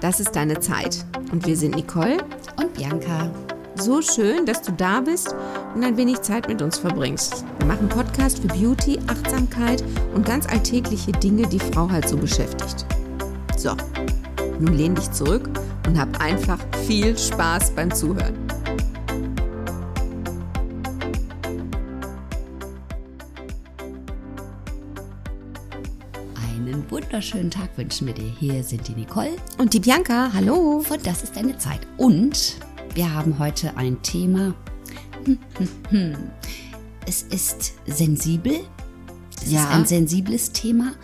Das ist deine Zeit. Und wir sind Nicole und Bianca. So schön, dass du da bist und ein wenig Zeit mit uns verbringst. Wir machen Podcast für Beauty, Achtsamkeit und ganz alltägliche Dinge, die Frau halt so beschäftigt. So, nun lehn dich zurück und hab einfach viel Spaß beim Zuhören. Einen wunderschönen Tag wünschen wir dir. Hier sind die Nicole und die Bianca. Hallo. Und das ist deine Zeit. Und wir haben heute ein Thema. Hm, hm, hm. Es ist sensibel. Es ja. ist ein sensibles Thema.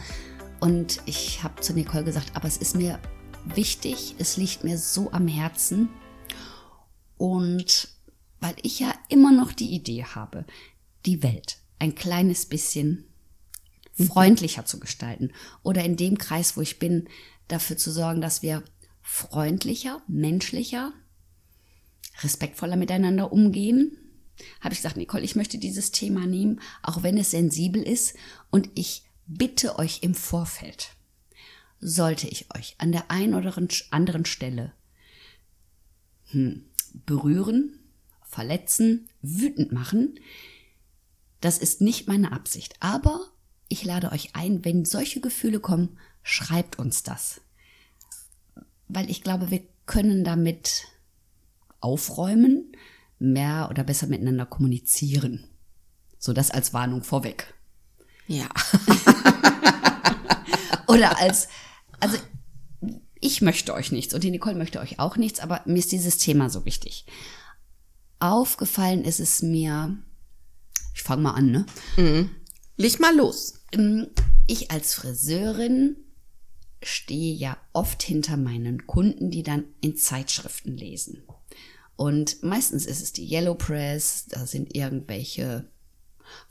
Und ich habe zu Nicole gesagt, aber es ist mir wichtig, es liegt mir so am Herzen. Und weil ich ja immer noch die Idee habe, die Welt ein kleines bisschen. Freundlicher zu gestalten oder in dem Kreis, wo ich bin, dafür zu sorgen, dass wir freundlicher, menschlicher, respektvoller miteinander umgehen, habe ich gesagt, Nicole, ich möchte dieses Thema nehmen, auch wenn es sensibel ist. Und ich bitte euch im Vorfeld, sollte ich euch an der einen oder anderen Stelle hm, berühren, verletzen, wütend machen, das ist nicht meine Absicht. Aber ich lade euch ein, wenn solche Gefühle kommen, schreibt uns das. Weil ich glaube, wir können damit aufräumen, mehr oder besser miteinander kommunizieren. So das als Warnung vorweg. Ja. oder als also ich möchte euch nichts und die Nicole möchte euch auch nichts, aber mir ist dieses Thema so wichtig. Aufgefallen ist es mir, ich fange mal an, ne? Mhm. Leg mal los. Ähm, ich als Friseurin stehe ja oft hinter meinen Kunden, die dann in Zeitschriften lesen. Und meistens ist es die Yellow Press, da sind irgendwelche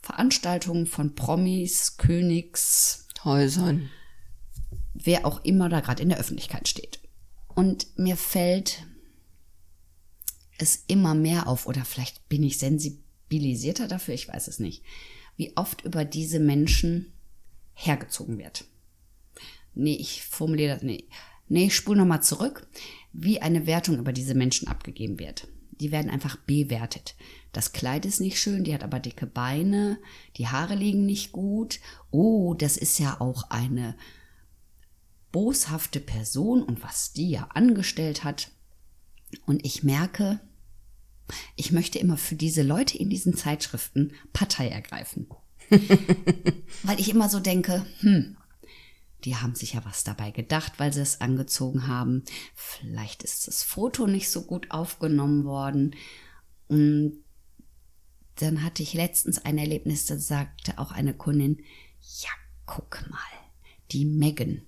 Veranstaltungen von Promis, Königshäusern, wer auch immer da gerade in der Öffentlichkeit steht. Und mir fällt es immer mehr auf, oder vielleicht bin ich sensibilisierter dafür, ich weiß es nicht, wie oft über diese Menschen hergezogen wird. Nee, ich formuliere das, nee. Nee, ich spule nochmal zurück, wie eine Wertung über diese Menschen abgegeben wird. Die werden einfach bewertet. Das Kleid ist nicht schön, die hat aber dicke Beine, die Haare liegen nicht gut. Oh, das ist ja auch eine boshafte Person und was die ja angestellt hat. Und ich merke, ich möchte immer für diese Leute in diesen Zeitschriften Partei ergreifen. weil ich immer so denke, hm, die haben sich ja was dabei gedacht, weil sie es angezogen haben. Vielleicht ist das Foto nicht so gut aufgenommen worden. Und dann hatte ich letztens ein Erlebnis, da sagte auch eine Kundin, ja, guck mal, die Megan,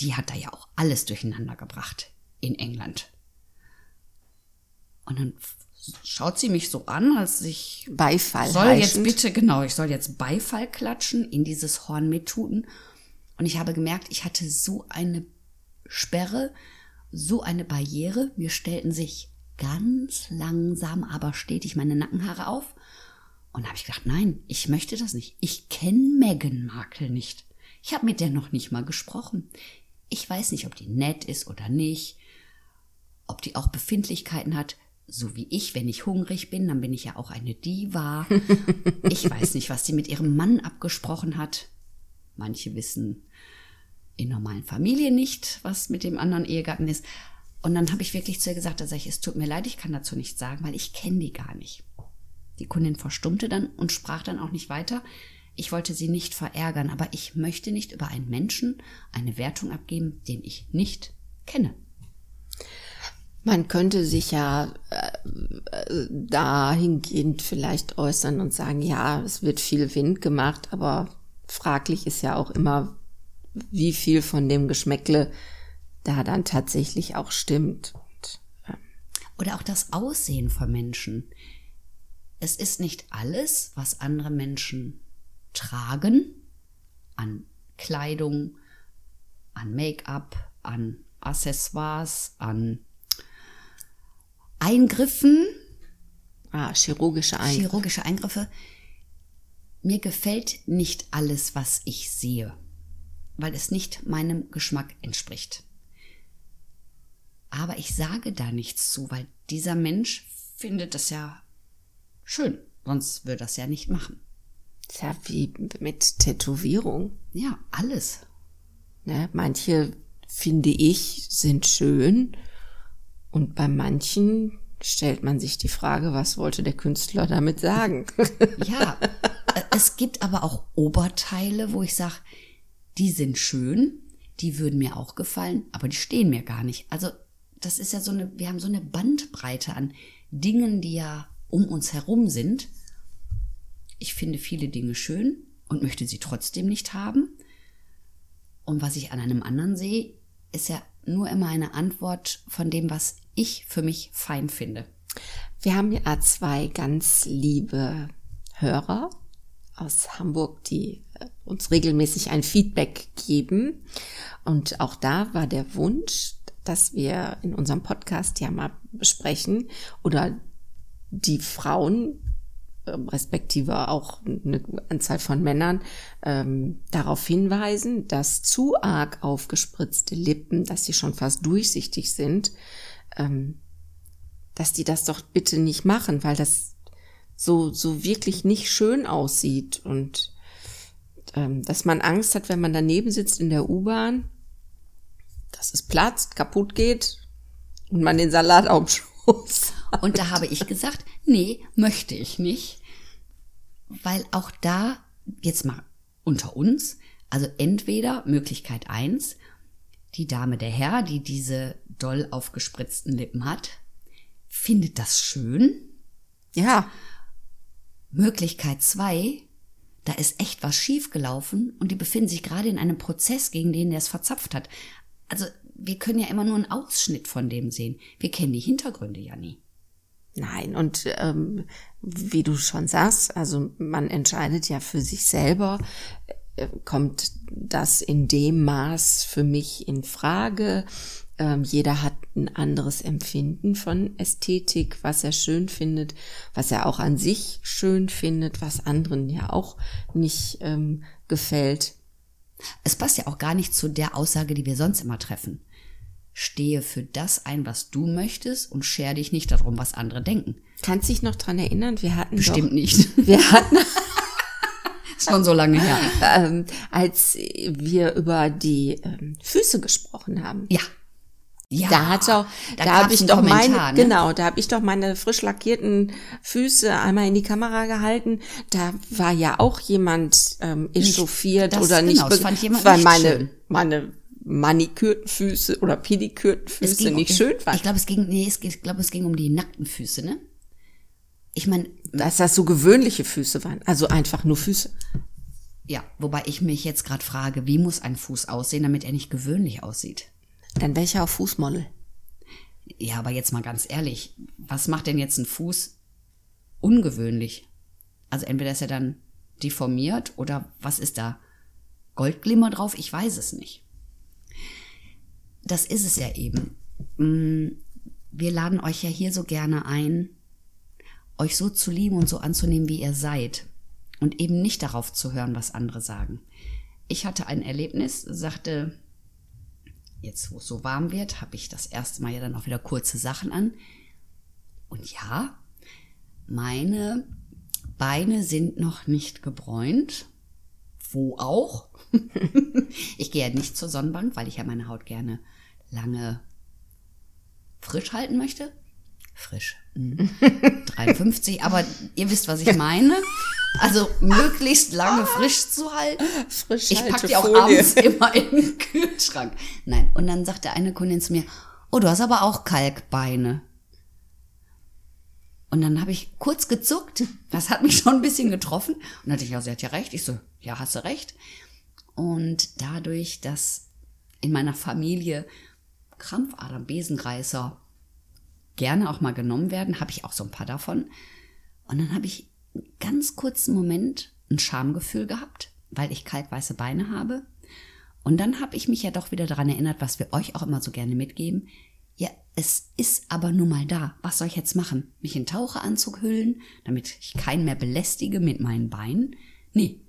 die hat da ja auch alles durcheinander gebracht in England. Und dann schaut sie mich so an, als ich Beifall soll heischend. jetzt bitte genau, ich soll jetzt Beifall klatschen, in dieses Horn mittuten. Und ich habe gemerkt, ich hatte so eine Sperre, so eine Barriere. Mir stellten sich ganz langsam, aber stetig meine Nackenhaare auf. Und da habe ich gedacht, nein, ich möchte das nicht. Ich kenne Meghan Markle nicht. Ich habe mit der noch nicht mal gesprochen. Ich weiß nicht, ob die nett ist oder nicht, ob die auch Befindlichkeiten hat, so wie ich, wenn ich hungrig bin, dann bin ich ja auch eine Diva. Ich weiß nicht, was sie mit ihrem Mann abgesprochen hat. Manche wissen in normalen Familien nicht, was mit dem anderen Ehegatten ist. Und dann habe ich wirklich zu ihr gesagt, da sage ich, es tut mir leid, ich kann dazu nichts sagen, weil ich kenne die gar nicht. Die Kundin verstummte dann und sprach dann auch nicht weiter. Ich wollte sie nicht verärgern, aber ich möchte nicht über einen Menschen eine Wertung abgeben, den ich nicht kenne. Man könnte sich ja äh, dahingehend vielleicht äußern und sagen, ja, es wird viel Wind gemacht, aber fraglich ist ja auch immer, wie viel von dem Geschmäckle da dann tatsächlich auch stimmt. Und, ja. Oder auch das Aussehen von Menschen. Es ist nicht alles, was andere Menschen tragen an Kleidung, an Make-up, an Accessoires, an Eingriffen. Ah, chirurgische Eingriffe. Chirurgische Eingriffe. Mir gefällt nicht alles, was ich sehe, weil es nicht meinem Geschmack entspricht. Aber ich sage da nichts zu, weil dieser Mensch findet das ja schön. Sonst würde das ja nicht machen. Ist ja wie mit Tätowierung. Ja, alles. Ne? Manche, finde ich, sind schön und bei manchen stellt man sich die Frage, was wollte der Künstler damit sagen? Ja, es gibt aber auch Oberteile, wo ich sage, die sind schön, die würden mir auch gefallen, aber die stehen mir gar nicht. Also das ist ja so eine, wir haben so eine Bandbreite an Dingen, die ja um uns herum sind. Ich finde viele Dinge schön und möchte sie trotzdem nicht haben. Und was ich an einem anderen sehe, ist ja nur immer eine Antwort von dem, was ich für mich fein finde. Wir haben ja zwei ganz liebe Hörer aus Hamburg, die äh, uns regelmäßig ein Feedback geben. Und auch da war der Wunsch, dass wir in unserem Podcast ja mal besprechen oder die Frauen ähm, respektive auch eine Anzahl von Männern ähm, darauf hinweisen, dass zu arg aufgespritzte Lippen, dass sie schon fast durchsichtig sind, ähm, dass die das doch bitte nicht machen, weil das so so wirklich nicht schön aussieht und ähm, dass man Angst hat, wenn man daneben sitzt in der U-Bahn, dass es platzt, kaputt geht und man den Salat auf Schoß und da habe ich gesagt, nee, möchte ich nicht. Weil auch da, jetzt mal unter uns, also entweder Möglichkeit eins, die Dame, der Herr, die diese doll aufgespritzten Lippen hat, findet das schön. Ja. Möglichkeit zwei, da ist echt was schiefgelaufen und die befinden sich gerade in einem Prozess, gegen den der es verzapft hat. Also wir können ja immer nur einen Ausschnitt von dem sehen. Wir kennen die Hintergründe ja nie. Nein, und ähm, wie du schon sagst, also man entscheidet ja für sich selber, äh, kommt das in dem Maß für mich in Frage. Ähm, jeder hat ein anderes Empfinden von Ästhetik, was er schön findet, was er auch an sich schön findet, was anderen ja auch nicht ähm, gefällt. Es passt ja auch gar nicht zu der Aussage, die wir sonst immer treffen stehe für das ein, was du möchtest und scher dich nicht darum, was andere denken. Kannst dich noch dran erinnern? Wir hatten bestimmt doch, nicht. Wir hatten schon so lange her, ähm, als wir über die ähm, Füße gesprochen haben. Ja. Ja, da hat auch, da, da habe ich doch meine, ne? genau, da habe ich doch meine frisch lackierten Füße einmal in die Kamera gehalten. Da war ja auch jemand ähm, echauffiert oder genau, nicht. Das fand jemand weil nicht meine, schön. meine manikürten Füße oder pedikürten Füße nicht schön waren. Ich glaube, es ging, nee, es, ich glaube, es ging um die nackten Füße, ne? Ich meine, dass das so gewöhnliche Füße waren, also einfach nur Füße. Ja, wobei ich mich jetzt gerade frage, wie muss ein Fuß aussehen, damit er nicht gewöhnlich aussieht? Dann welcher auf Fußmodel? Ja, aber jetzt mal ganz ehrlich, was macht denn jetzt ein Fuß ungewöhnlich? Also entweder ist er dann deformiert oder was ist da? Goldglimmer drauf? Ich weiß es nicht das ist es ja eben. Mm, wir laden euch ja hier so gerne ein, euch so zu lieben und so anzunehmen, wie ihr seid. Und eben nicht darauf zu hören, was andere sagen. Ich hatte ein Erlebnis, sagte, jetzt wo es so warm wird, habe ich das erste Mal ja dann auch wieder kurze Sachen an. Und ja, meine Beine sind noch nicht gebräunt. Wo auch? ich gehe ja nicht zur Sonnenbank, weil ich ja meine Haut gerne lange frisch halten möchte. Frisch. Mhm. 53, aber ihr wisst, was ich meine. Also möglichst lange frisch zu halten. Frisch ich packe die auch abends immer in den Kühlschrank. Nein, und dann sagte eine Kundin zu mir, oh, du hast aber auch Kalkbeine. Und dann habe ich kurz gezuckt. Das hat mich schon ein bisschen getroffen. Und dann dachte ich, ja, sie hat ja recht. Ich so, ja, hast du recht. Und dadurch, dass in meiner Familie Krampfadern, Besenreißer gerne auch mal genommen werden, habe ich auch so ein paar davon. Und dann habe ich ganz kurzen Moment ein Schamgefühl gehabt, weil ich kalkweiße Beine habe. Und dann habe ich mich ja doch wieder daran erinnert, was wir euch auch immer so gerne mitgeben. Ja, es ist aber nun mal da. Was soll ich jetzt machen? Mich in Taucheranzug hüllen, damit ich keinen mehr belästige mit meinen Beinen? Nee.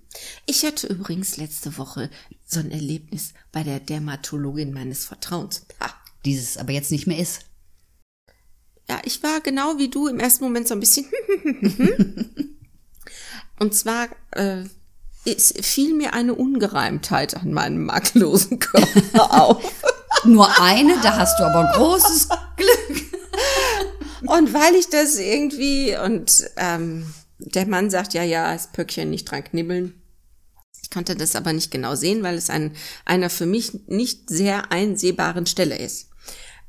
Ich hatte übrigens letzte Woche so ein Erlebnis bei der Dermatologin meines Vertrauens. Ha, dieses aber jetzt nicht mehr ist. Ja, ich war genau wie du im ersten Moment so ein bisschen. Und zwar äh, ist, fiel mir eine Ungereimtheit an meinem makellosen Körper auf. Nur eine, da hast du aber großes Glück. Und weil ich das irgendwie und ähm, der Mann sagt ja, ja, das Pöckchen nicht dran knibbeln. Ich konnte das aber nicht genau sehen, weil es an einer für mich nicht sehr einsehbaren Stelle ist.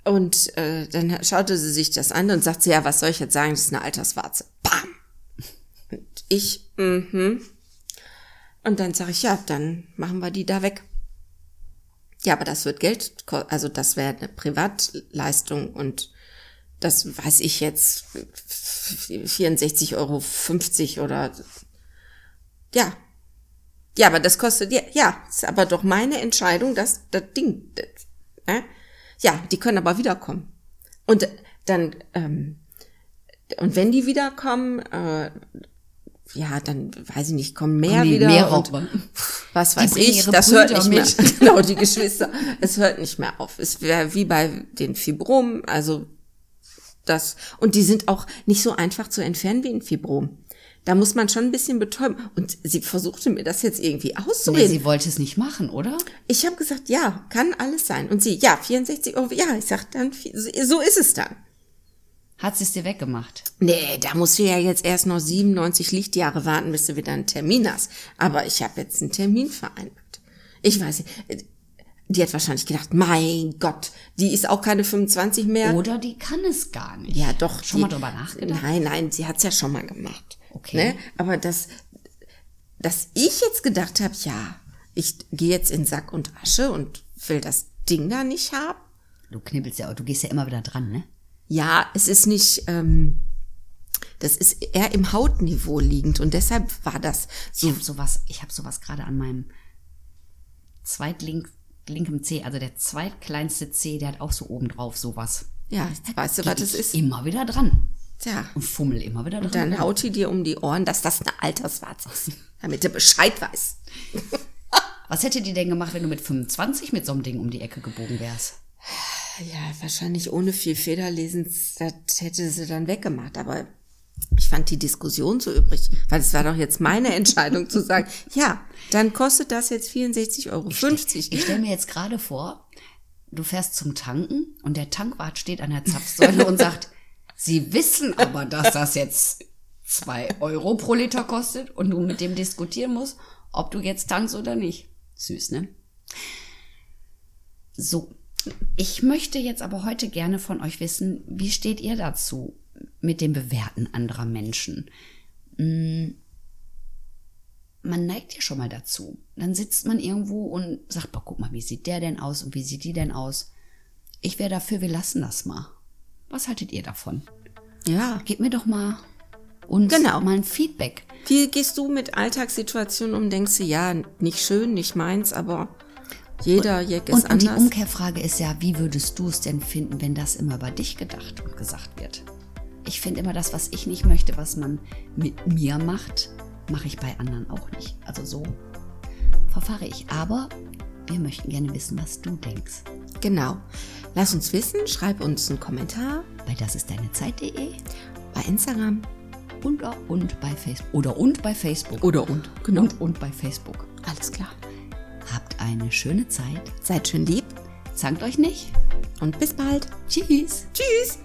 Und äh, dann schaute sie sich das an und sagte, ja, was soll ich jetzt sagen, das ist eine Alterswarze. Bam! Und ich, mhm. Und dann sage ich, ja, dann machen wir die da weg. Ja, aber das wird Geld, also das wäre eine Privatleistung und das weiß ich jetzt, 64,50 Euro oder ja. Ja, aber das kostet, ja, ja, ist aber doch meine Entscheidung, dass das Ding, das, äh, ja, die können aber wiederkommen. Und dann, ähm, und wenn die wiederkommen, äh, ja, dann weiß ich nicht, kommen mehr die wieder. mehr und, was weiß ich, das hört Brüder nicht mit. mehr. Genau, die Geschwister. Es hört nicht mehr auf. Es wäre wie bei den Fibromen, also das, und die sind auch nicht so einfach zu entfernen wie ein Fibrom. Da muss man schon ein bisschen betäuben. Und sie versuchte mir das jetzt irgendwie Nee, auszureden. sie wollte es nicht machen, oder? Ich habe gesagt, ja, kann alles sein. Und sie, ja, 64 Euro, ja, ich sag dann, so ist es dann. Hat sie es dir weggemacht? Nee, da musst du ja jetzt erst noch 97 Lichtjahre warten, bis du wieder einen Termin hast. Aber ich habe jetzt einen Termin vereinbart. Ich weiß nicht, die hat wahrscheinlich gedacht, mein Gott, die ist auch keine 25 mehr. Oder die kann es gar nicht. Ja, doch. Schon die, mal drüber nachgedacht? Nein, nein, sie hat's ja schon mal gemacht. Okay. Ne? Aber dass, dass ich jetzt gedacht habe, ja, ich gehe jetzt in Sack und Asche und will das Ding da nicht haben. Du knibbelst ja, du gehst ja immer wieder dran, ne? Ja, es ist nicht, ähm, das ist eher im Hautniveau liegend und deshalb war das Ich so. habe sowas, ich habe sowas gerade an meinem zweitlink linkem Zeh, also der zweitkleinste Zeh, der hat auch so oben drauf sowas. Ja, weißt du, was das ist? Immer wieder dran Tja, und fummel immer wieder dran. dann haut die dir um die Ohren, dass das eine Alterswarze ist, damit du Bescheid weißt. Was hätte die denn gemacht, wenn du mit 25 mit so einem Ding um die Ecke gebogen wärst? Ja, wahrscheinlich ohne viel Federlesen, das hätte sie dann weggemacht. Aber ich fand die Diskussion so übrig, weil es war doch jetzt meine Entscheidung zu sagen, ja, dann kostet das jetzt 64,50 Euro. Ich stelle mir jetzt gerade vor, du fährst zum Tanken und der Tankwart steht an der Zapfsäule und sagt, Sie wissen aber, dass das jetzt zwei Euro pro Liter kostet und du mit dem diskutieren musst, ob du jetzt tankst oder nicht. Süß, ne? So. Ich möchte jetzt aber heute gerne von euch wissen, wie steht ihr dazu mit dem Bewerten anderer Menschen? Hm, man neigt ja schon mal dazu. Dann sitzt man irgendwo und sagt, boah, guck mal, wie sieht der denn aus und wie sieht die denn aus? Ich wäre dafür, wir lassen das mal. Was haltet ihr davon? Ja. Gebt mir doch mal uns Genau. mal ein Feedback. Wie gehst du mit Alltagssituationen um? Denkst du, ja, nicht schön, nicht meins, aber jeder Jack ist Und, und die anders. Umkehrfrage ist ja, wie würdest du es denn finden, wenn das immer über dich gedacht und gesagt wird? Ich finde immer das, was ich nicht möchte, was man mit mir macht, mache ich bei anderen auch nicht. Also so verfahre ich. Aber wir möchten gerne wissen, was du denkst. Genau. Lass uns wissen, schreib uns einen Kommentar Bei das ist deine Zeit.de bei Instagram. oder und bei Facebook. Oder und bei Facebook. Oder und. Genau. Und und bei Facebook. Alles klar. Habt eine schöne Zeit. Seid schön lieb Zankt euch nicht. und bis bald. Tschüss. Tschüss.